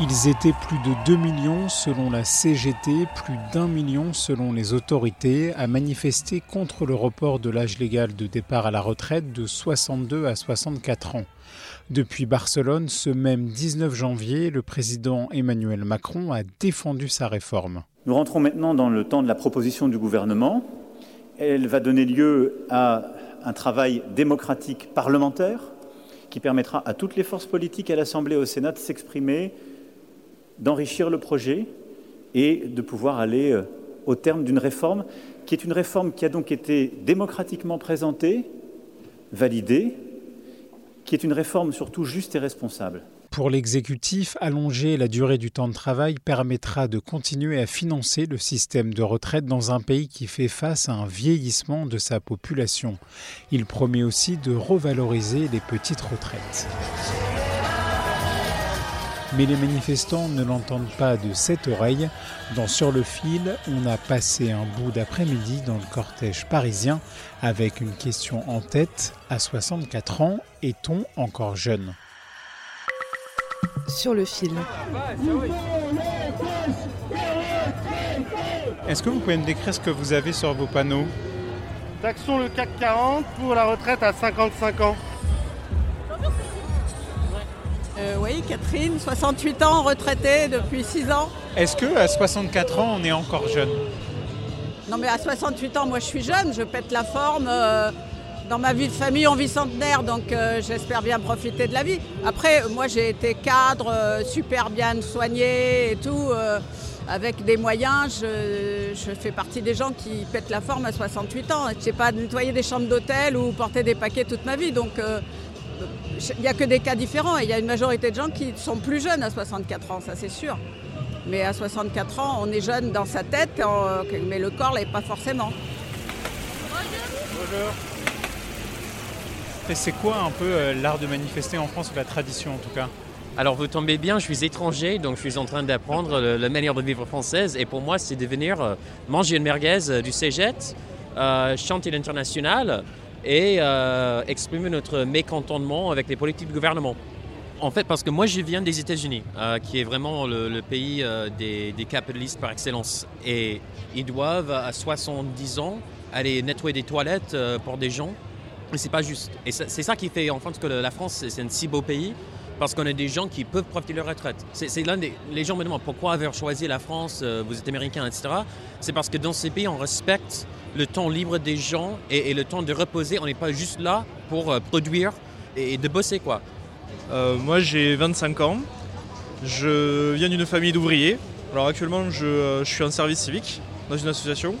Ils étaient plus de 2 millions selon la CGT, plus d'un million selon les autorités, à manifester contre le report de l'âge légal de départ à la retraite de 62 à 64 ans. Depuis Barcelone, ce même 19 janvier, le président Emmanuel Macron a défendu sa réforme. Nous rentrons maintenant dans le temps de la proposition du gouvernement. Elle va donner lieu à un travail démocratique parlementaire qui permettra à toutes les forces politiques à l'Assemblée et au Sénat de s'exprimer, d'enrichir le projet et de pouvoir aller euh, au terme d'une réforme qui est une réforme qui a donc été démocratiquement présentée, validée, qui est une réforme surtout juste et responsable. Pour l'exécutif, allonger la durée du temps de travail permettra de continuer à financer le système de retraite dans un pays qui fait face à un vieillissement de sa population. Il promet aussi de revaloriser les petites retraites. Mais les manifestants ne l'entendent pas de cette oreille. Dans Sur le fil, on a passé un bout d'après-midi dans le cortège parisien avec une question en tête. À 64 ans, est-on encore jeune? Sur le fil. Est-ce que vous pouvez me décrire ce que vous avez sur vos panneaux? Taxons le CAC 40 pour la retraite à 55 ans. Euh, oui, Catherine, 68 ans, retraitée depuis 6 ans. Est-ce que à 64 ans, on est encore jeune? Non mais à 68 ans, moi je suis jeune, je pète la forme. euh, dans ma vie de famille, on vit centenaire, donc euh, j'espère bien profiter de la vie. Après, moi j'ai été cadre, super bien soigné et tout, avec des moyens. Je, je fais partie des gens qui pètent la forme à 68 ans. Je sais pas nettoyer des chambres d'hôtel ou porter des paquets toute ma vie, donc il n'y a que des cas différents. Et il y a une majorité de gens qui sont plus jeunes à 64 ans, ça c'est sûr. Mais à 64 ans, on est jeune dans sa tête, mais le corps l'est pas forcément. Et c'est quoi un peu euh, l'art de manifester en France ou la tradition en tout cas? Alors vous tombez bien, je suis étranger, donc je suis en train d'apprendre la manière de vivre française. Et pour moi, c'est de venir euh, manger une merguez euh, du Cégette, euh, chanter l'international et euh, exprimer notre mécontentement avec les politiques du gouvernement. En fait, parce que moi, je viens des États-Unis, euh, qui est vraiment le, pays euh, des, capitalistes par excellence. Et ils doivent, à 70 ans, aller nettoyer des toilettes pour des gens. Et c'est pas juste. Et c'est ça qui fait en France que la France, c'est un si beau pays. Parce qu'on a des gens qui peuvent profiter de leur retraite. C'est l'un. Les gens me demandent pourquoi avoir choisi la France, euh, vous êtes américain, etc. C'est parce que dans ces pays, on respecte le temps libre des gens et, le temps de reposer. On n'est pas juste là pour euh, produire et, de bosser, quoi. Euh, moi j'ai 25 ans. Je viens d'une famille d'ouvriers. Alors actuellement je suis en service civique dans une association.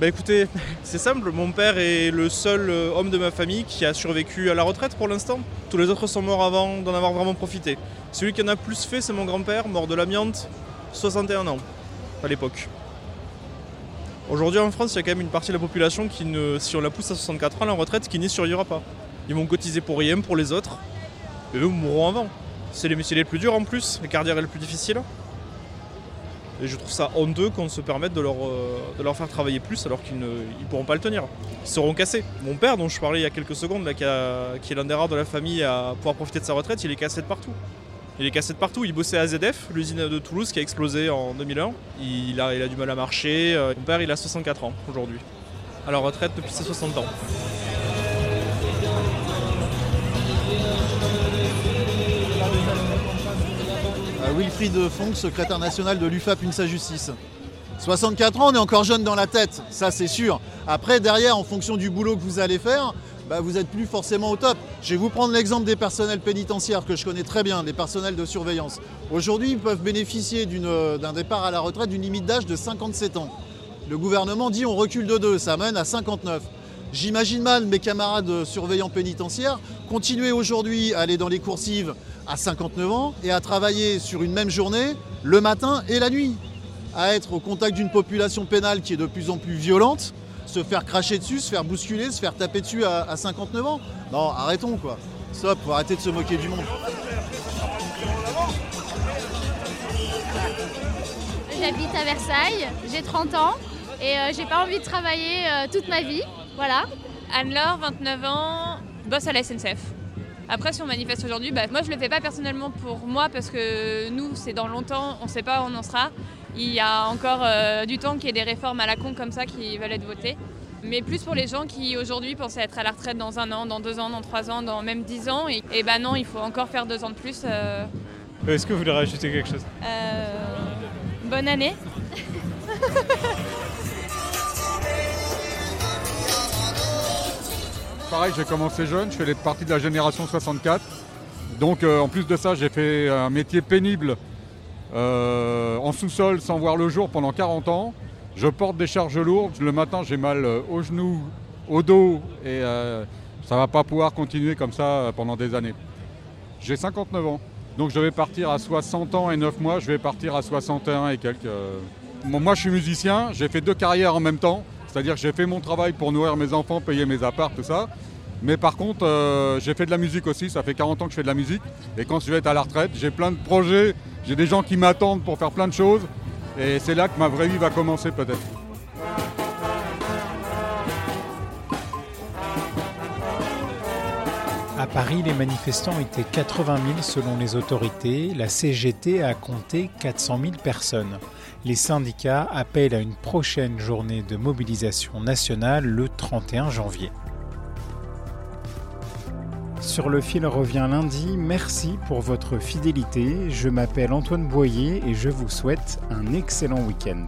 Bah écoutez, c'est simple, mon père est le seul euh, homme de ma famille qui a survécu à la retraite pour l'instant. Tous les autres sont morts avant d'en avoir vraiment profité. Celui qui en a plus fait c'est mon grand-père, mort de l'amiante, 61 ans à l'époque. Aujourd'hui en France, il y a quand même une partie de la population qui, ne, si on la pousse à 64 ans, la retraite, qui n'y survivra pas. Ils vont cotiser pour rien pour les autres, et eux mourront avant. C'est les métiers les plus durs en plus, les carrières les plus difficiles. Et je trouve ça honteux qu'on se permette de leur, euh, de leur faire travailler plus alors qu'ils ne ils pourront pas le tenir. Ils seront cassés. Mon père, dont je parlais il y a quelques secondes, qui, qui est l'un des rares de la famille à pouvoir profiter de sa retraite, il est cassé de partout. Il est cassé de partout. Il bossait à ZF, l'usine de Toulouse qui a explosé en 2001. Il a, il a du mal à marcher. Euh, Mon père, il a 64 ans aujourd'hui. À la retraite depuis ses 60 ans. Wilfried Fonck, secrétaire national de l'UFAP UNSA Justice. 64 ans, on est encore jeune dans la tête, ça c'est sûr. Après, derrière, en fonction du boulot que vous allez faire, bah, vous n'êtes plus forcément au top. Je vais vous prendre l'exemple des personnels pénitentiaires que je connais très bien, des personnels de surveillance. Aujourd'hui, ils peuvent bénéficier d'un départ à la retraite d'une limite d'âge de 57 ans. Le gouvernement dit on recule de deux, ça mène à 59. J'imagine mal mes camarades surveillants pénitentiaires continuer aujourd'hui à aller dans les coursives à 59 ans et à travailler sur une même journée le matin et la nuit, à être au contact d'une population pénale qui est de plus en plus violente, se faire cracher dessus, se faire bousculer, se faire taper dessus à, 59 ans. Non, arrêtons quoi. Stop, faut arrêter de se moquer du monde. J'habite à Versailles, j'ai 30 ans et euh, j'ai pas envie de travailler euh, toute ma vie. Voilà. Anne-Laure, 29 ans, bosse à la SNCF. Après, si on manifeste aujourd'hui, bah, moi je le fais pas personnellement pour moi parce que nous, c'est dans longtemps, on ne sait pas où on en sera. Il y a encore euh, du temps qu'il y ait des réformes à la con comme ça qui veulent être votées. Mais plus pour les gens qui aujourd'hui pensaient être à la retraite dans un an, dans deux ans, dans trois ans, dans même dix ans. Et, et ben non, il faut encore faire deux ans de plus. Euh. Est-ce que vous voulez rajouter quelque chose? Euh, Bonne année Pareil, j'ai commencé jeune, je fais partie de la génération 64. Donc euh, en plus de ça, j'ai fait un métier pénible euh, en sous-sol sans voir le jour pendant 40 ans. Je porte des charges lourdes. Le matin, j'ai mal euh, au genou, au dos et ça ne va pas pouvoir continuer comme ça pendant des années. J'ai 59 ans. Donc je vais partir à 60 ans et 9 mois, je vais partir à 61 et quelques. moi je suis musicien, j'ai fait deux carrières en même temps. C'est-à-dire que j'ai fait mon travail pour nourrir mes enfants, payer mes apparts, tout ça. Mais par contre, euh, j'ai fait de la musique aussi, ça fait 40 ans que je fais de la musique. Et quand je vais être à la retraite, j'ai plein de projets, j'ai des gens qui m'attendent pour faire plein de choses. Et c'est là que ma vraie vie va commencer peut-être. À Paris, les manifestants étaient 80 000 selon les autorités. La CGT a compté 400 000 personnes. Les syndicats appellent à une prochaine journée de mobilisation nationale le 31 janvier. Sur le fil revient lundi. Merci pour votre fidélité. Je m'appelle Antoine Boyer et je vous souhaite un excellent week-end.